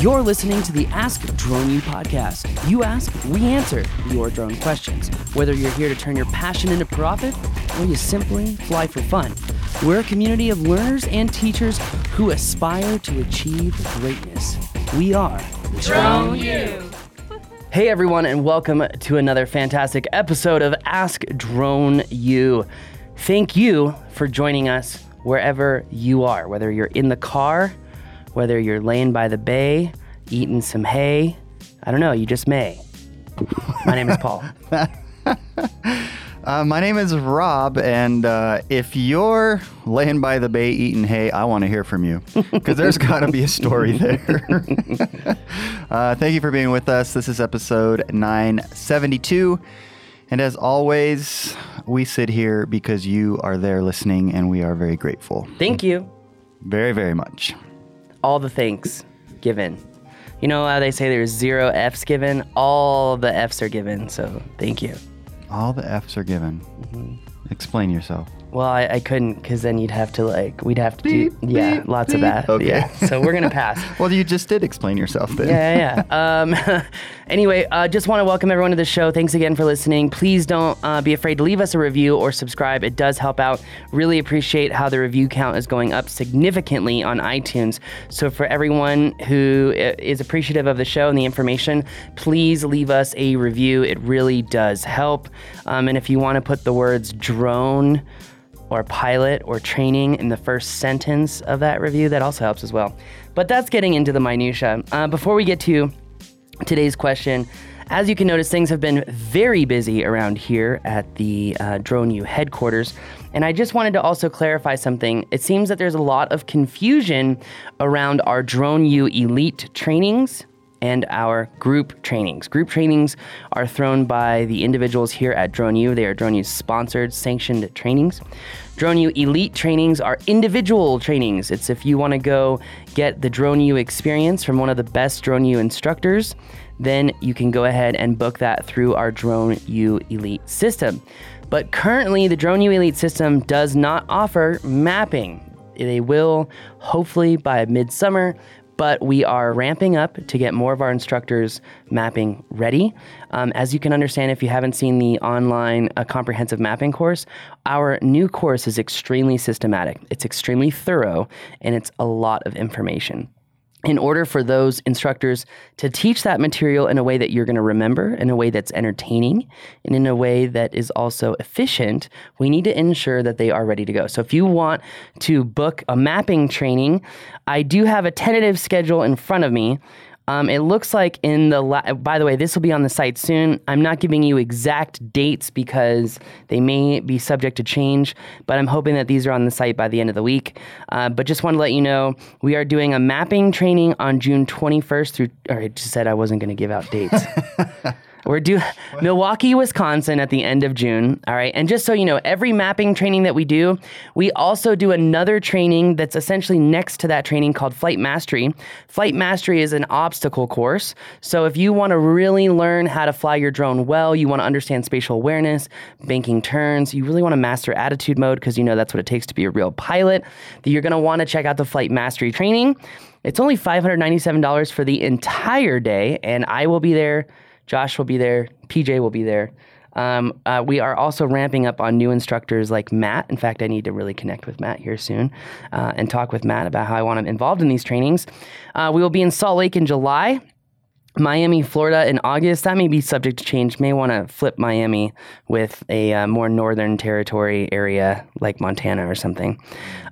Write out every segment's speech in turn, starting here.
You're listening to the Ask Drone U podcast. You ask, we answer your drone questions. Whether you're here to turn your passion into profit or you simply fly for fun, we're a community of learners and teachers who aspire to achieve greatness. We are Drone U. Hey everyone, and welcome to another fantastic episode of Ask Drone U. Thank you for joining us wherever you are, whether you're in the car, whether you're laying by the bay, eating some hay. I don't know, you just may. My name is Paul. Uh, my name is Rob, and uh, if you're laying by the bay eating hay, I want to hear from you because there's got to be a story there. uh, thank you for being with us. This is episode 972. And as always, we sit here because you are there listening, and we are very grateful. Thank you. Very, very much. All the thanks given. You know how they say there's zero F's given? All the F's are given, so thank you. All the F's are given. Mm-hmm. Explain yourself. Well, I, I couldn't because then you'd have to like we'd have to Beep, do yeah beep, lots of that Okay. yeah. So we're gonna pass. Well, you just did explain yourself then. yeah, yeah. yeah. Um, anyway, uh, just want to welcome everyone to the show. Thanks again for listening. Please don't uh, be afraid to leave us a review or subscribe. It does help out. Really appreciate how the review count is going up significantly on iTunes. So for everyone who is appreciative of the show and the information, please leave us a review. It really does help. Um, and if you want to put the words drone or pilot or training in the first sentence of that review, that also helps as well. But that's getting into the minutia. Uh, before we get to today's question, as you can notice, things have been very busy around here at the uh, Drone U headquarters. And I just wanted to also clarify something. It seems that there's a lot of confusion around our Drone U Elite trainings and our group trainings. Group trainings are thrown by the individuals here at Drone U. They are Drone U sponsored, sanctioned trainings. Drone U Elite trainings are individual trainings. It's if you want to go get the Drone U experience from one of the best Drone U instructors, then you can go ahead and book that through our Drone U Elite system. But currently, the Drone U Elite system does not offer mapping. They will hopefully by midsummer, but we are ramping up to get more of our instructors mapping ready. Um, as you can understand, if you haven't seen the online uh, comprehensive mapping course, our new course is extremely systematic. It's extremely thorough and it's a lot of information in order for those instructors to teach that material in a way that you're going to remember, in a way that's entertaining, and in a way that is also efficient, we need to ensure that they are ready to go. So if you want to book a mapping training, I do have a tentative schedule in front of me. Um, it looks like in the la- by the way, this will be on the site soon. I'm not giving you exact dates because they may be subject to change, but I'm hoping that these are on the site by the end of the week. Uh, but just want to let you know we are doing a mapping training on June 21st through. Or I just said I wasn't going to give out dates. We're due Milwaukee, Wisconsin at the end of June. All right. And just so you know, every mapping training that we do, we also do another training that's essentially next to that training called Flight Mastery. Flight Mastery is an obstacle course. So if you want to really learn how to fly your drone well, you want to understand spatial awareness, banking turns, you really want to master attitude mode because you know that's what it takes to be a real pilot, that you're going to want to check out the Flight Mastery training. It's only $597 for the entire day, and I will be there. Josh will be there. PJ will be there. Um, uh, we are also ramping up on new instructors like Matt. In fact, I need to really connect with Matt here soon uh, and talk with Matt about how I want him involved in these trainings. Uh, we will be in Salt Lake in July. Miami, Florida in August. That may be subject to change. May want to flip Miami with a uh, more northern territory area like Montana or something.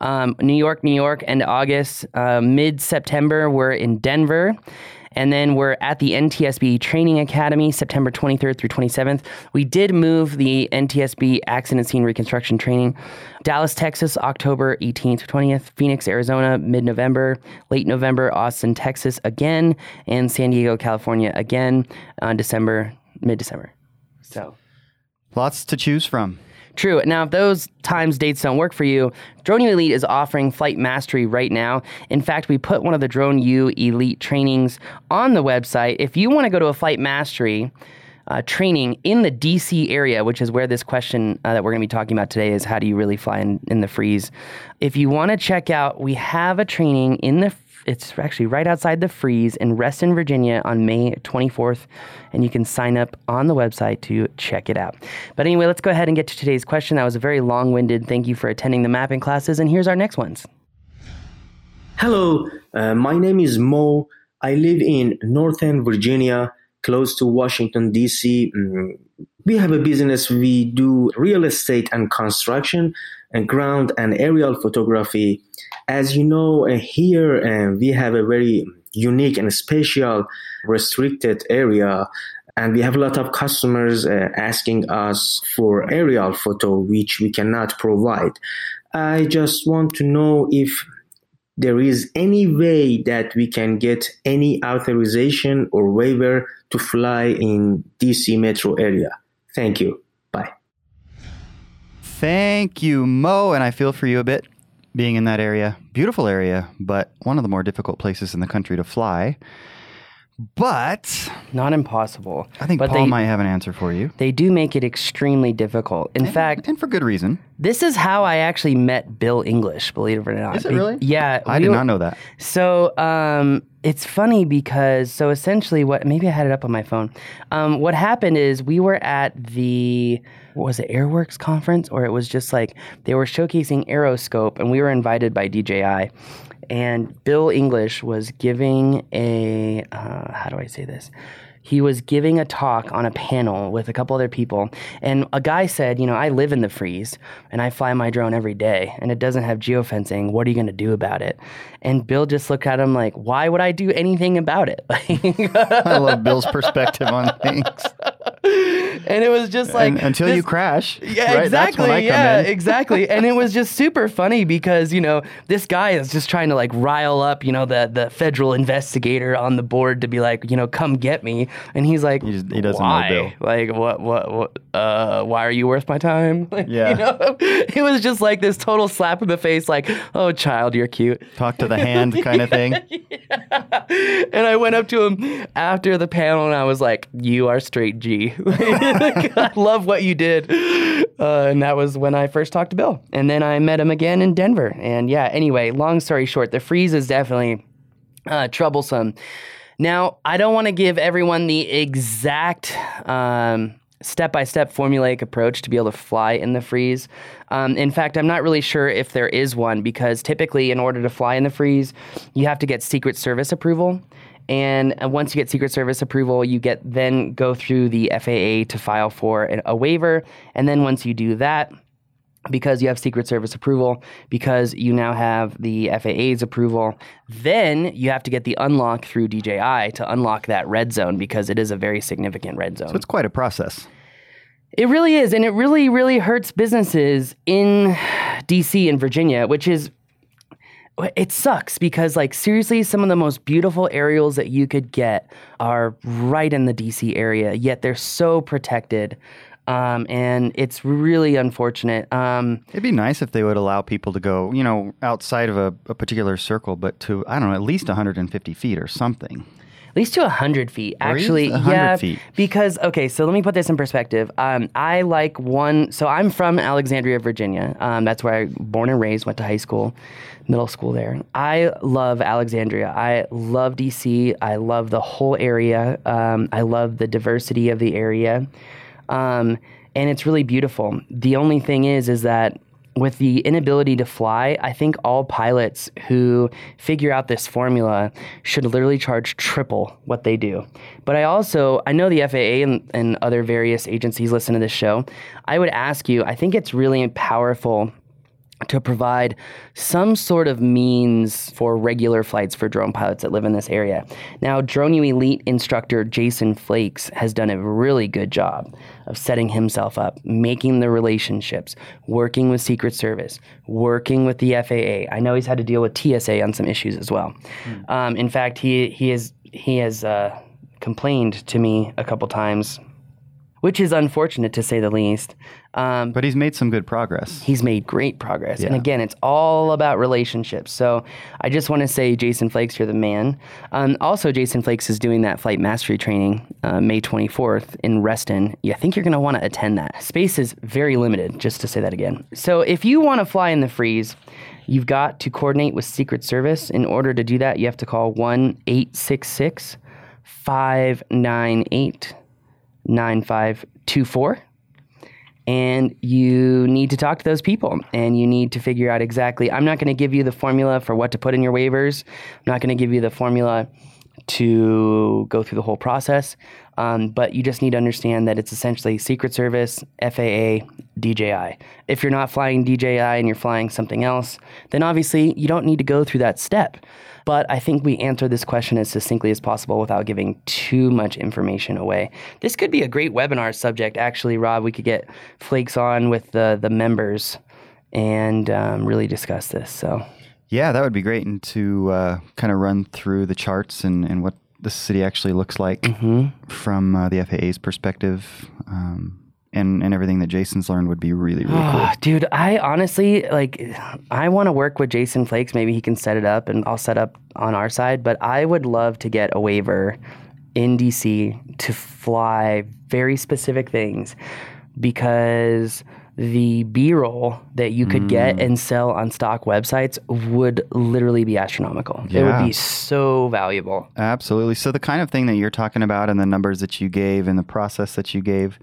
Um, New York, New York, end August. Uh, Mid September, we're in Denver. And then we're at the NTSB Training Academy, September 23rd through 27th. We did move the NTSB Accident Scene Reconstruction Training. Dallas, Texas, October 18th to 20th. Phoenix, Arizona, mid November. Late November, Austin, Texas again. And San Diego, California again on December, mid December. So. Lots to choose from. True. Now, if those times dates don't work for you, Drone U Elite is offering Flight Mastery right now. In fact, we put one of the Drone U Elite trainings on the website. If you want to go to a Flight Mastery uh, training in the DC area, which is where this question uh, that we're going to be talking about today is how do you really fly in, in the FRZ? If you want to check out, we have a training in the it's actually right outside the FRZ in Reston, Virginia on May 24th. And you can sign up on the website to check it out. But anyway, let's go ahead and get to today's question. That was a very long winded thank you for attending the mapping classes. And here's our next ones. Hello, uh, my name is Mo. I live in Northern Virginia, close to Washington, D.C. Mm, we have a business. We do real estate and construction, and ground and aerial photography. As you know, uh, here uh, we have a very unique and special restricted area and we have a lot of customers uh, asking us for aerial photo which we cannot provide i just want to know if there is any way that we can get any authorization or waiver to fly in DC metro area. Thank you. Bye. Thank you, Mo. And I feel for you a bit being in that area. Beautiful area, but one of the more difficult places in the country to fly. But Not impossible. I think but Paul they, might have an answer for you. they do make it extremely difficult. In fact, and for good reason. this is how I actually met Bill English, believe it or not. Is it Be- really? Yeah. I we did were- not know that. So um, it's funny because so essentially what maybe I had it up on my phone. Um, what happened is we were at the was it Airworks conference or it was just like they were showcasing Aeroscope and we were invited by DJI. And Bill English was giving a uh, how do I say this? he was giving a talk on a panel with a couple other people and a guy said you know i live in the FRZ and i fly my drone every day and it doesn't have geofencing what are you going to do about it and bill just looked at him like why would i do anything about it I love Bill's perspective on things. and it was just like And until this- you crash, yeah, right? Exactly. when I come yeah, exactly. And it was just super funny because you know this guy is just trying to like rile up you know the the federal investigator on the board to be like you know come get me, and he's like He just- he doesn't know why? Bill. Like what what what? Uh, why are you worth my time? Like, Yeah. you know, it was just like this total slap in the face. Like oh child, you're cute. Talk to the hand kind of thing. and I went up to him after the panel and I was like, You are straight G. I love what you did. Uh, and that was when I first talked to Bill. And then I met him again in Denver. And yeah, anyway, long story short, the FRZ is definitely uh, troublesome. Now, I don't want to give everyone the exact. Um, step-by-step formulaic approach to be able to fly in the FRZ. Um, in fact, I'm not really sure if there is one because typically, in order to fly in the FRZ, you have to get Secret Service approval. And uh, once you get Secret Service approval, you get then go through the FAA to file for a, a waiver. And then once you do that, because you have Secret Service approval, because you now have the FAA's approval, then you have to get the unlock through DJI to unlock that red zone because it is a very significant red zone. So it's quite a process. It really is, and it really, really hurts businesses in DC and Virginia, which is it sucks because like seriously some of the most beautiful aerials that you could get are right in the DC area, yet they're so protected. Um, and it's really unfortunate. Um, It'd be nice if they would allow people to go, you know, outside of a, a particular circle, but to, I don't know, at least 150 feet or something. At least to 100 feet. Actually, 100 yeah. feet. Because, okay, so let me put this in perspective. Um, I like one, so I'm from Alexandria, Virginia. Um, that's where I born and raised, went to high school, middle school there. I love Alexandria. I love DC. I love the whole area. Um, I love the diversity of the area. Um, and it's really beautiful. The only thing is, is that with the inability to fly, I think all pilots who figure out this formula should literally charge triple what they do. But I also, I know the FAA and, and other various agencies listen to this show. I would ask you, I think it's really powerful to provide some sort of means for regular flights for drone pilots that live in this area. Now, Drone U Elite instructor Jason Flakes has done a really good job of setting himself up, making the relationships, working with Secret Service, working with the FAA. I know he's had to deal with TSA on some issues as well. Um, in fact, he he has he has uh, complained to me a couple times, which is unfortunate to say the least. Um, But he's made some good progress. he's made great progress. And again, it's all about relationships. So I just want to say, Jason Flakes, you're the man. Um, also, Jason Flakes is doing that flight mastery training uh, May 24th in Reston. Yeah, I think you're going to want to attend that. Space is very limited, just to say that again. So if you want to fly in the FRZ, you've got to coordinate with Secret Service. In order to do that, you have to call 1 866 598 9524 and you need to talk to those people and you need to figure out exactly i'm not going to give you the formula for what to put in your waivers. I'm not going to give you the formula to go through the whole process um, but you just need to understand that it's essentially secret service faa dji if you're not flying dji and you're flying something else then obviously you don't need to go through that step but I think we answer this question as succinctly as possible without giving too much information away. This could be a great webinar subject, actually, Rob. We could get Flakes on with the the members and um, really discuss this. So, yeah, that would be great, and to uh, kind of run through the charts and, and what the city actually looks like mm-hmm. from uh, the FAA's perspective. Um, and and everything that Jason's learned would be really really cool. Dude, I honestly like I want to work with Jason Flakes. Maybe he can set it up and I'll set up on our side, but I would love to get a waiver in DC to fly very specific things because the B-roll that you could mm. get and sell on stock websites would literally be astronomical. Yeah. It would be so valuable. Absolutely. So the kind of thing that you're talking about and the numbers that you gave and the process that you gave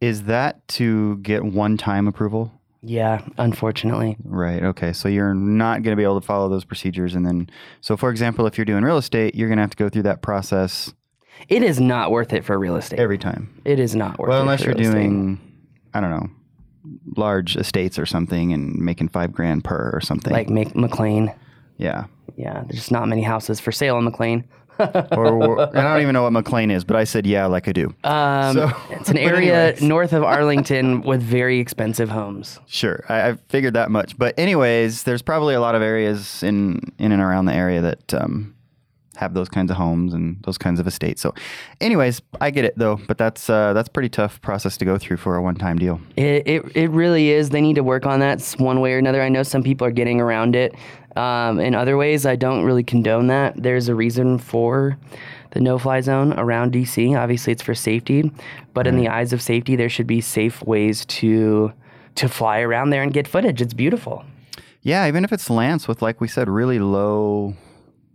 is that to get one time approval? Yeah, unfortunately. Right. Okay. So you're not going to be able to follow those procedures. And then, so for example, if you're doing real estate, you're going to have to go through that process. It is not worth it for real estate. Every time. It is not worth well, it. Well, unless you're doing, estate. I don't know, large estates or something and making five grand per or something. Like McLean. Yeah. Yeah. There's just not many houses for sale in McLean or, I don't even know what McLean is, but I said yeah, like I do. Um, so, it's an area north of Arlington with very expensive homes. Sure, I, I, figured that much. But anyways, there's probably a lot of areas in in and around the area that um, have those kinds of homes and those kinds of estates. So, anyways, I get it though, but that's uh, that's pretty tough process to go through for a one time deal. It, it it really is. They need to work on that one way or another. I know some people are getting around it. Um, in other ways, I don't really condone that. There's a reason for the no fly zone around DC. Obviously, it's for safety, but right. in the eyes of safety, there should be safe ways to to fly around there and get footage. It's beautiful. Yeah, even if it's Lance with, like we said, really low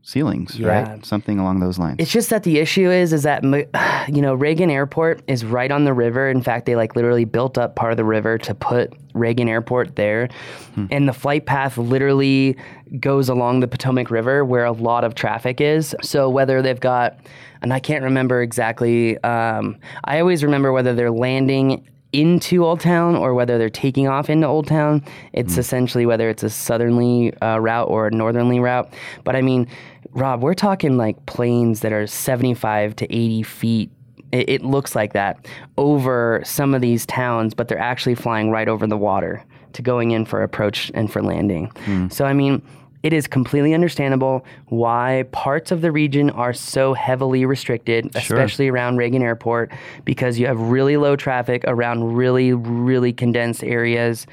ceilings, yeah. right? Something along those lines. It's just that the issue is, is that you know Reagan Airport is right on the river. In fact, they like literally built up part of the river to put Reagan Airport there, hmm. and the flight path literally goes along the Potomac River where a lot of traffic is. So whether they've got, and I can't remember exactly. Um, I always remember whether they're landing into Old Town or whether they're taking off into Old Town. It's mm. essentially whether it's a southerly uh, route or a northerly route. But I mean, Rob, we're talking like planes that are 75 to 80 feet. It, it looks like that over some of these towns, but they're actually flying right over the water to going in for approach and for landing. Mm. So, I mean, it is completely understandable why parts of the region are so heavily restricted, sure. especially around Reagan Airport, because you have really low traffic around really, really condensed areas.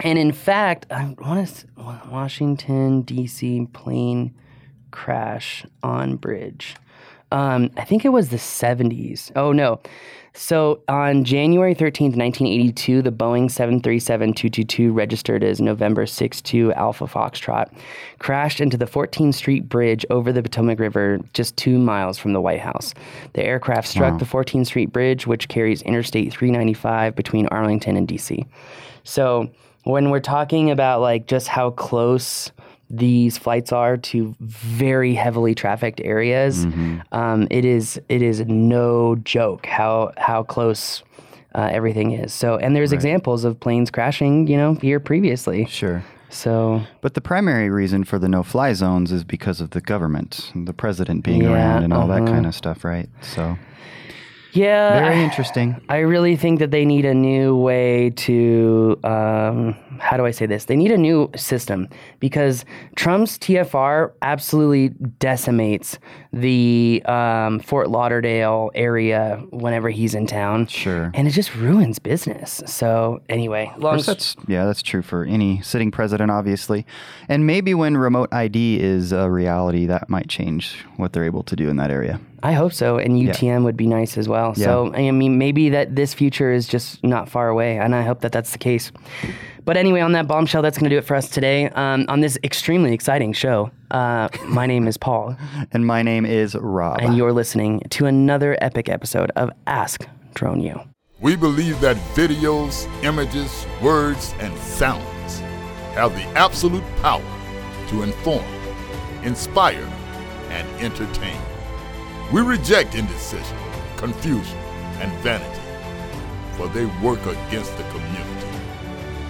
And in fact, I want to Washington D.C. plane crash on bridge. Um, I think it was the 70s. Oh no, so on January 13th, 1982, the Boeing 737-222 registered as November 62 Alpha Foxtrot crashed into the 14th Street Bridge over the Potomac River just two miles from the White House. The aircraft struck wow. the 14th Street Bridge, which carries Interstate 395 between Arlington and DC. So when we're talking about like just how close these flights are to very heavily trafficked areas, mm-hmm. um, it is it is no joke how how close uh, everything is. So, and there's right. examples of planes crashing, you know, here previously. Sure. So, but the primary reason for the no-fly zones is because of the government, the president being yeah, around, and all uh-huh. that kind of stuff, right? So, yeah, very interesting. I really think that they need a new way to. Um, how do I say this? They need a new system because Trump's TFR absolutely decimates the um, Fort Lauderdale area whenever he's in town. Sure, and it just ruins business. So anyway, long that's yeah, that's true for any sitting president, obviously, and maybe when remote ID is a reality, that might change what they're able to do in that area. I hope so, and UTM would be nice as well. So I mean, maybe that this future is just not far away, and I hope that that's the case. But anyway, on that bombshell, that's going to do it for us today um, on this extremely exciting show. Uh, my name is Paul, And my name is Rob. and you're listening to another epic episode of Ask Drone U. We believe that videos, images, words, and sounds have the absolute power to inform, inspire, and entertain. We reject indecision, confusion, and vanity, for they work against the community.